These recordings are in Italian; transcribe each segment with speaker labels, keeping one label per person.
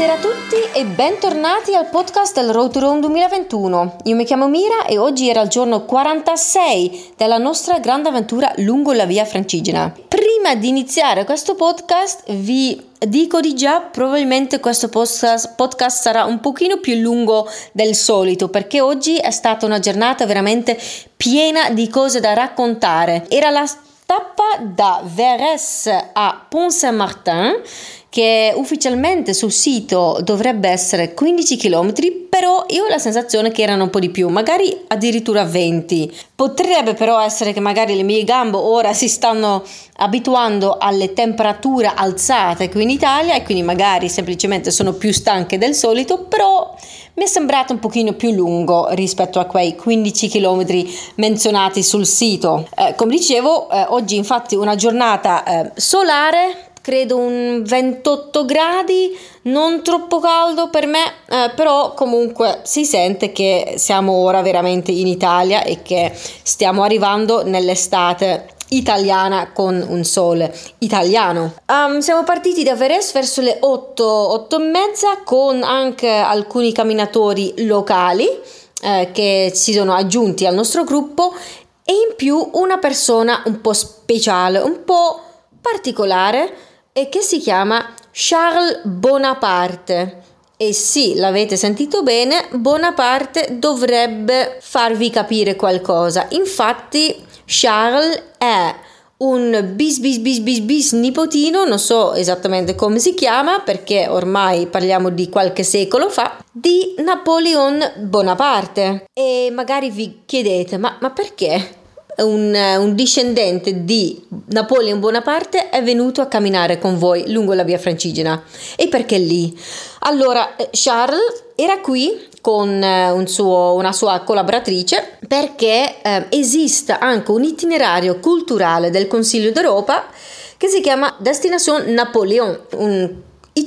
Speaker 1: Buonasera a tutti e bentornati al podcast del Road to Rome 2021. Io mi chiamo Mira e oggi era il giorno 46 della nostra grande avventura lungo la via francigena. Prima di iniziare questo podcast vi dico di già, probabilmente questo podcast, sarà un pochino più lungo del solito perché oggi è stata una giornata veramente piena di cose da raccontare. Era la tappa da Verres a Pont-Saint-Martin che ufficialmente sul sito dovrebbe essere 15 km, però io ho la sensazione che erano un po' di più, magari addirittura 20. Potrebbe però essere che magari le mie gambe ora si stanno abituando alle temperature alzate qui in Italia e quindi magari semplicemente sono più stanche del solito, però mi è sembrato un pochino più lungo rispetto a quei 15 km menzionati sul sito. Eh, come dicevo, eh, oggi infatti una giornata eh, solare credo un 28 gradi, non troppo caldo per me, eh, però comunque si sente che siamo ora veramente in Italia e che stiamo arrivando nell'estate italiana con un sole italiano. Um, siamo partiti da Veres verso le 8, 8 e mezza con anche alcuni camminatori locali eh, che si sono aggiunti al nostro gruppo e in più una persona un po' speciale, un po' particolare e che si chiama Charles Bonaparte. E sì, l'avete sentito bene, Bonaparte dovrebbe farvi capire qualcosa. Infatti, Charles è un bis bis bis bis bis nipotino, non so esattamente come si chiama perché ormai parliamo di qualche secolo fa, di Napoleon Bonaparte. E magari vi chiedete, ma, ma perché? Un, un, discendente di Napoleon Bonaparte è venuto a camminare con voi lungo la via francigena. E perché lì? Allora, eh, Charles era qui con eh, un suo, una sua collaboratrice perché eh, esiste anche un itinerario culturale del Consiglio d'Europa che si chiama Destination Napoleon, un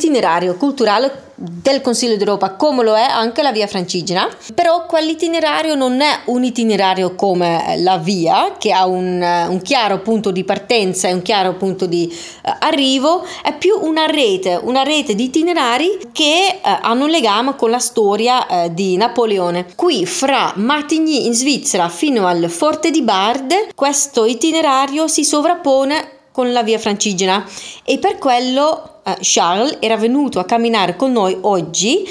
Speaker 1: itinerario culturale del Consiglio d'Europa come lo è anche la via francigena. Però quell'itinerario non è un itinerario come la via che ha un, un chiaro punto di partenza e un chiaro punto di uh, arrivo. È più una rete una rete di itinerari che uh, hanno un legame con la storia uh, di Napoleone. Qui fra Martigny in Svizzera fino al Forte di Barde questo itinerario si sovrappone con la via francigena e per quello eh, Charles era venuto a camminare con noi oggi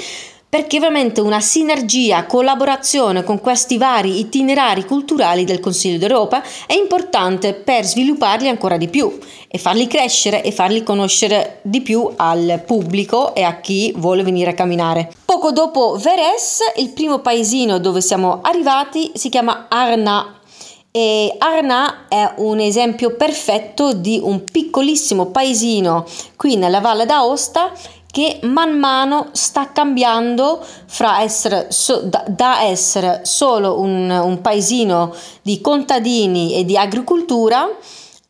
Speaker 1: perché veramente una sinergia, collaborazione con questi vari itinerari culturali del Consiglio d'Europa è importante per svilupparli ancora di più e farli crescere e farli conoscere di più al pubblico e a chi vuole venire a camminare. Poco dopo Veres, il primo paesino dove siamo arrivati si chiama Arna e Arna è un esempio perfetto di un piccolissimo paesino qui nella Valle d'Aosta che man mano sta cambiando essere so, da, da, essere solo un, un paesino di contadini e di agricoltura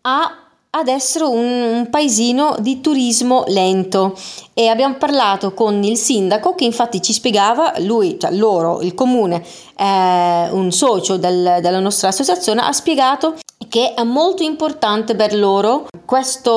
Speaker 1: a ad essere un, un, paesino di turismo lento. E abbiamo parlato con il sindaco che infatti ci spiegava, lui, cioè loro, il comune, eh, un socio del, della nostra associazione, ha spiegato che è molto importante per loro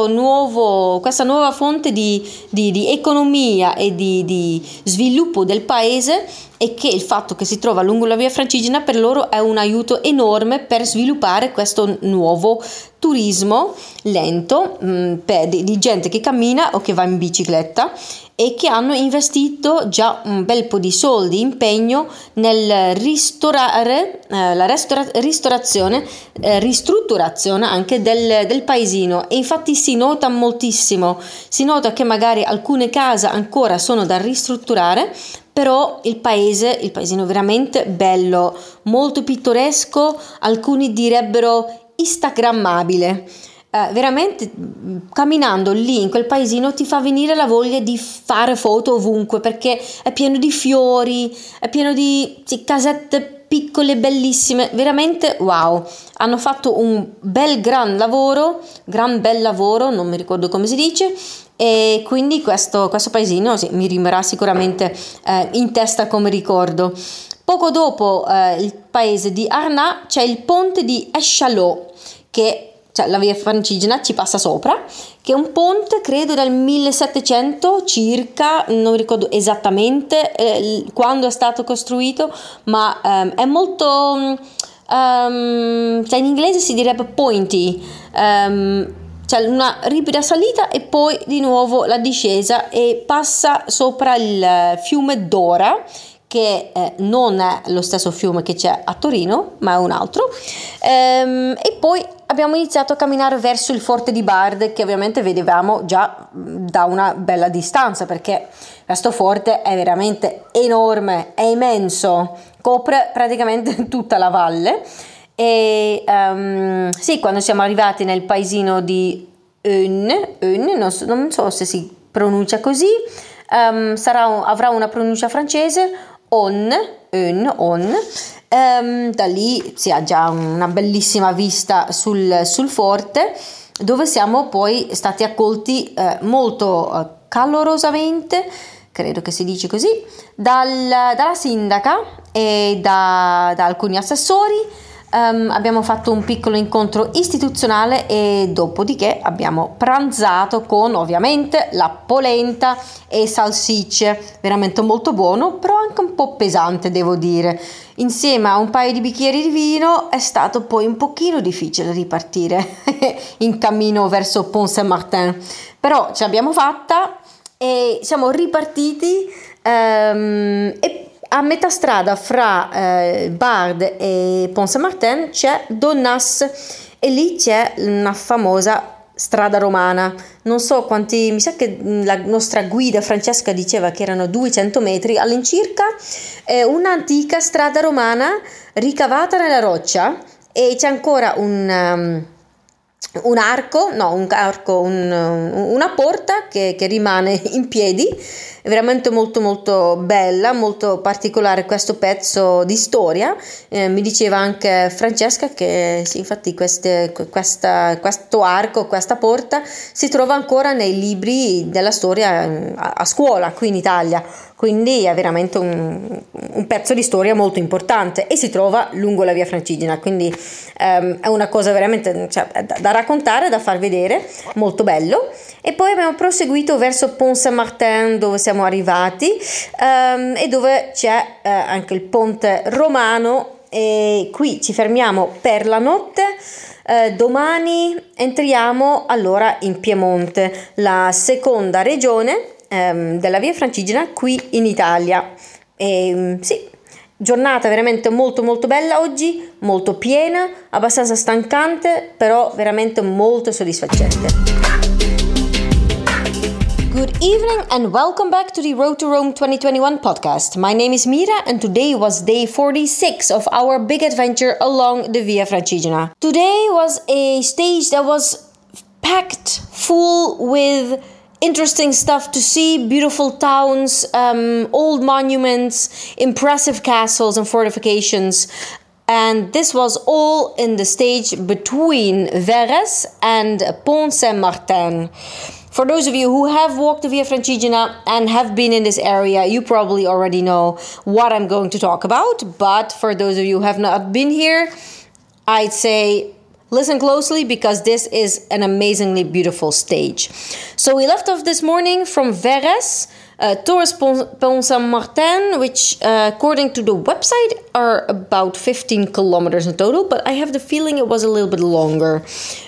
Speaker 1: nuovo, questa nuova fonte di, di, di economia e di, di sviluppo del paese e che il fatto che si trova lungo la via francigena per loro è un aiuto enorme per sviluppare questo nuovo turismo lento mh, mm, per, di, gente che cammina o che va in bicicletta e che hanno investito già un bel po' di soldi, impegno nel ristorare eh, la ristora- ristorazione, eh, ristrutturazione anche del, del paesino. E infatti si nota moltissimo, si nota che magari alcune case ancora sono da ristrutturare, però il paese, il paesino veramente bello, molto pittoresco, alcuni direbbero instagrammabile. Eh, veramente camminando lì in quel paesino ti fa venire la voglia di fare foto ovunque perché è pieno di fiori, è pieno di casette piccole, bellissime, veramente wow. Hanno fatto un bel gran lavoro, gran bel lavoro, non mi ricordo come si dice, e quindi questo, questo paesino sì, mi rimarrà sicuramente eh, in testa come ricordo. Poco dopo eh, il paese di Arnà c'è il ponte di Eschalot che cioè la via Francigena ci passa sopra, che è un ponte credo del 1700 circa, non ricordo esattamente eh, quando è stato costruito, ma ehm, è molto... Um, cioè in inglese si direbbe pointy, um, cioè una ripida salita e poi di nuovo la discesa e passa sopra il fiume Dora che eh, non è lo stesso fiume che c'è a Torino, ma è un altro. Ehm, e poi abbiamo iniziato a camminare verso il forte di Bard, che ovviamente vedevamo già da una bella distanza, perché questo forte è veramente enorme, è immenso, copre praticamente tutta la valle. E um, sì, quando siamo arrivati nel paesino di Eun, Eun non, so, non so se si pronuncia così, um, sarà, avrà una pronuncia francese on, un, on. Um, da lì si ha già una bellissima vista sul, sul forte dove siamo poi stati accolti eh, molto eh, calorosamente, credo che si dice così, dal, dalla sindaca e da, da alcuni assessori Um, abbiamo fatto un piccolo incontro istituzionale e dopodiché abbiamo pranzato con ovviamente la polenta e salsicce, veramente molto buono, però anche un po' pesante devo dire. Insieme a un paio di bicchieri di vino è stato poi un pochino difficile ripartire in cammino verso Pont Saint-Martin, però ce l'abbiamo fatta e siamo ripartiti um, e a metà strada fra eh, Bard e Pont Saint-Martin c'è Donnas e lì c'è una famosa strada romana. Non so quanti, mi sa che la nostra guida Francesca diceva che erano 200 metri all'incirca, è un'antica strada romana ricavata nella roccia e c'è ancora un... Um, un arco, no, un arco, un, una porta che, che, rimane in piedi, è veramente molto molto bella, molto particolare questo pezzo di storia. Eh, mi diceva anche Francesca che sì, infatti queste, questa, questo arco, questa porta si trova ancora nei libri della storia a, a scuola qui in Italia quindi è veramente un, un, pezzo di storia molto importante e si trova lungo la via Francigena, quindi um, è una cosa veramente cioè, da, da, raccontare, da far vedere, molto bello. E poi abbiamo proseguito verso Pont Saint-Martin dove siamo arrivati um, e dove c'è uh, anche il ponte romano e qui ci fermiamo per la notte. Uh, domani entriamo allora in Piemonte, la seconda regione ehm, della via Francigena qui in Italia. E, ehm, sì, giornata veramente molto molto bella oggi, molto piena, abbastanza stancante, però veramente molto soddisfacente. Good evening and welcome back to the Road to Rome 2021 podcast. My name is Mira and today was day 46 of our big adventure along the Via Francigena. Today was a stage that was packed full with interesting stuff to see beautiful towns, um, old monuments, impressive castles and fortifications. And this was all in the stage between Verres and Pont Saint Martin. For those of you who have walked the Via Francigena and have been in this area, you probably already know what I'm going to talk about. But for those of you who have not been here, I'd say Listen closely because this is an amazingly beautiful stage. So we left off this morning from Verres uh, towards Pont Saint Martin, which, uh, according to the website, are about 15 kilometers in total, but I have the feeling it was a little bit longer.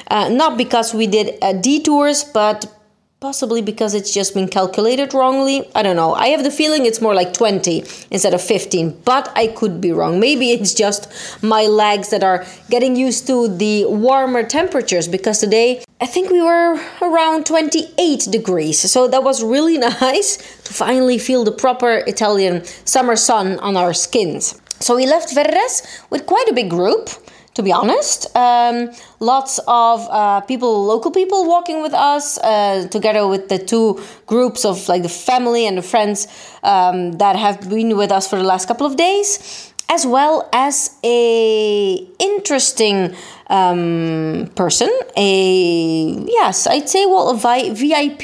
Speaker 1: Uh, not because we did uh, detours, but Possibly because it's just been calculated wrongly. I don't know. I have the feeling it's more like 20 instead of 15, but I could be wrong. Maybe it's just my legs that are getting used to the warmer temperatures because today I think we were around 28 degrees. So that was really nice to finally feel the proper Italian summer sun on our skins. So we left Verres with quite a big group to be honest. Um, lots of uh, people, local people walking with us, uh, together with the two groups of like the family and the friends um, that have been with us for the last couple of days, as well as a interesting um, person. A yes, I'd say well a VIP,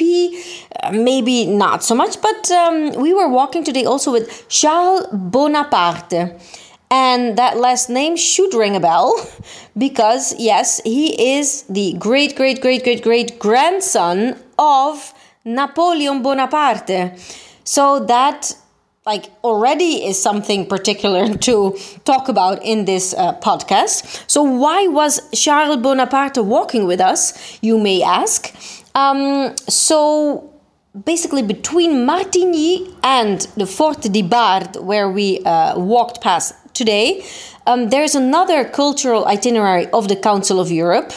Speaker 1: uh, maybe not so much, but um, we were walking today also with Charles Bonaparte And that last name should ring a bell because, yes, he is the great, great, great, great, great grandson of Napoleon Bonaparte. So that like already is something particular to talk about in this uh, podcast. So why was Charles Bonaparte walking with us, you may ask? Um, so basically between Martigny and the Fort de Bard, where we uh, walked past today, um, there's another cultural itinerary of the Council of Europe,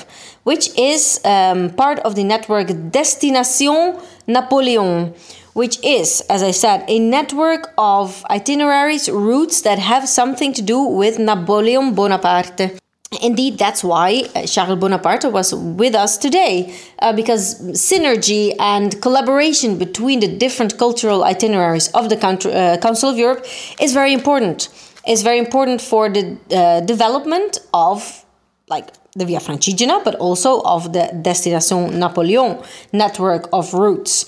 Speaker 1: which is um, part of the network Destination Napoleon, which is, as I said, a network of itineraries, routes that have something to do with Napoleon Bonaparte. Indeed, that's why uh, Charles Bonaparte was with us today, uh, because synergy and collaboration between the different cultural itineraries of the country, uh, Council of Europe is very important. It's very important for the uh, development of like the Via Francigena, but also of the Destination Napoleon network of routes.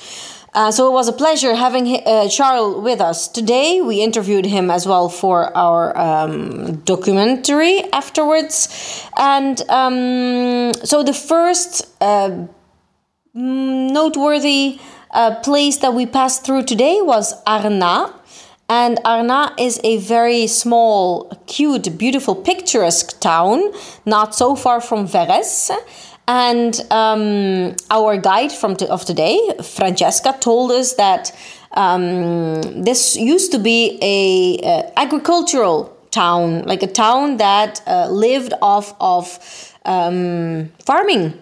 Speaker 1: Uh, so it was a pleasure having uh, Charles with us today. We interviewed him as well for our um, documentary afterwards. And um, so the first uh, noteworthy uh, place that we passed through today was Arna. And Arna is a very small, cute, beautiful, picturesque town, not so far from Veres. And um, our guide from to, of today, Francesca, told us that um, this used to be a agricultural town, like a town that uh, lived off of um, farming,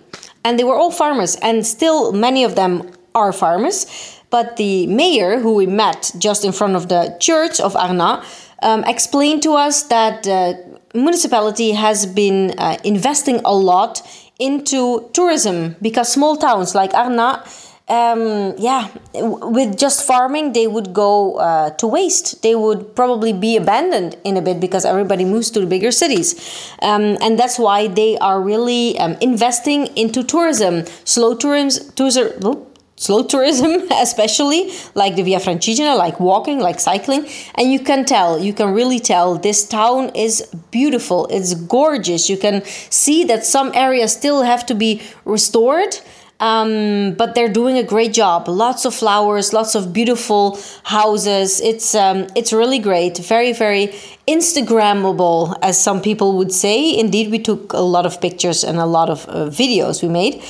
Speaker 1: and they were all farmers, and still many of them are farmers. But the mayor, who we met just in front of the church of Arna, um, explained to us that the municipality has been uh, investing a lot into tourism because small towns like Arna, um, yeah, with just farming, they would go uh, to waste. They would probably be abandoned in a bit because everybody moves to the bigger cities. Um, and that's why they are really um, investing into tourism. Slow tourism, tourism slow tourism, especially like the Via Francigena, like walking, like cycling. And you can tell, you can really tell this town is beautiful, it's gorgeous. You can see that some areas still have to be restored. Um, but they're doing a great job. Lots of flowers, lots of beautiful houses. It's um, it's really great. Very very Instagrammable, as some people would say. Indeed, we took a lot of pictures and a lot of uh, videos we made.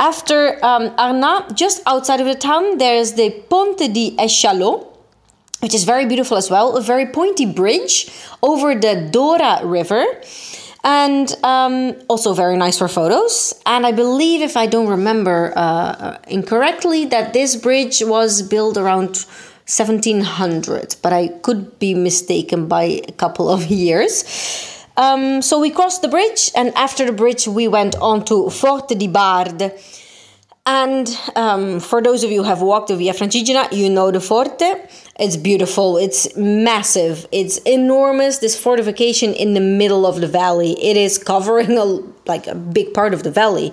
Speaker 1: After um, Arna, just outside of the town, there's the Ponte di Esciallo, which is very beautiful as well. A very pointy bridge over the Dora River. And um, also very nice for photos. And I believe, if I don't remember uh, incorrectly, that this bridge was built around 1700, but I could be mistaken by a couple of years. Um, so we crossed the bridge, and after the bridge, we went on to Forte di Bard. And um, for those of you who have walked the Via Francigena, you know the Forte. It's beautiful. It's massive. It's enormous. This fortification in the middle of the valley. It is covering a like a big part of the valley,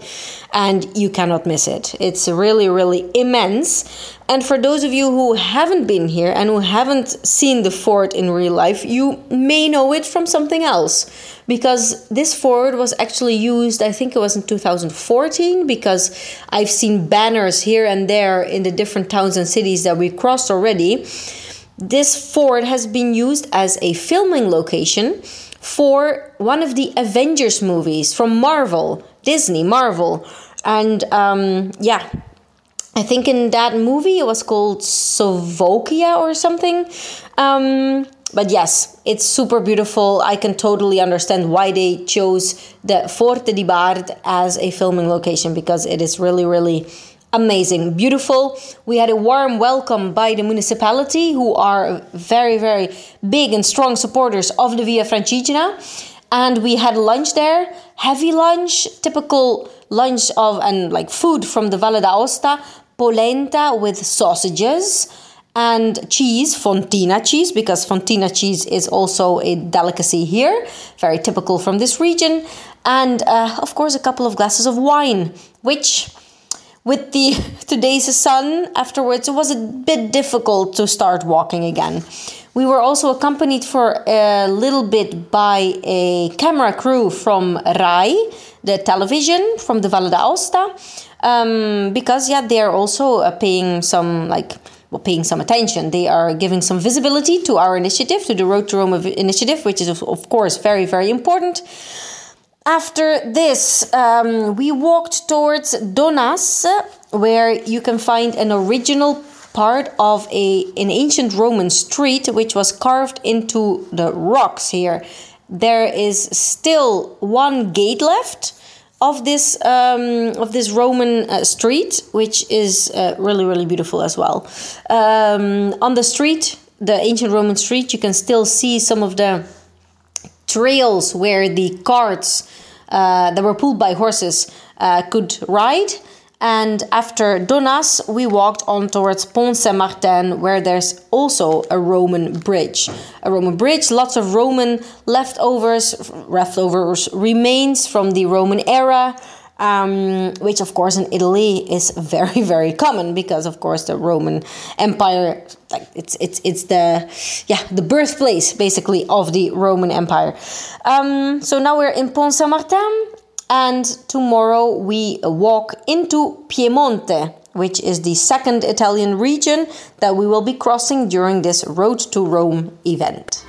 Speaker 1: and you cannot miss it. It's really, really immense. And for those of you who haven't been here and who haven't seen the fort in real life, you may know it from something else. Because this fort was actually used, I think it was in 2014, because I've seen banners here and there in the different towns and cities that we crossed already. This fort has been used as a filming location for one of the Avengers movies from Marvel, Disney, Marvel. And um, yeah, I think in that movie it was called Sokovia or something. Um, but yes, it's super beautiful. I can totally understand why they chose the Forte di Bard as a filming location because it is really, really amazing, beautiful. We had a warm welcome by the municipality, who are very, very big and strong supporters of the Via Francigena. And we had lunch there, heavy lunch, typical lunch of and like food from the Valle d'Aosta, polenta with sausages and cheese, fontina cheese, because fontina cheese is also a delicacy here, very typical from this region, and uh, of course a couple of glasses of wine, which with the today's sun afterwards it was a bit difficult to start walking again We were also accompanied for a little bit by a camera crew from RAI, the television from the Valle d'Aosta, um, because yeah, they are also uh, paying some like well, paying some attention. They are giving some visibility to our initiative, to the Road to Rome initiative, which is of, of course very very important. After this, um, we walked towards Donas, where you can find an original part of a an ancient Roman street which was carved into the rocks here. There is still one gate left of this um, of this Roman uh, street, which is uh, really really beautiful as well. Um, on the street, the ancient Roman street, you can still see some of the trails where the carts uh, that were pulled by horses uh, could ride. And after Donas, we walked on towards Pont Saint Martin, where there's also a Roman bridge. A Roman bridge, lots of Roman leftovers, leftovers remains from the Roman era, um, which of course in Italy is very very common because of course the Roman Empire, like it's it's it's the yeah the birthplace basically of the Roman Empire. Um, so now we're in Pont Saint Martin and tomorrow we walk into Piemonte, which is the second Italian region that we will be crossing during this Road to Rome event.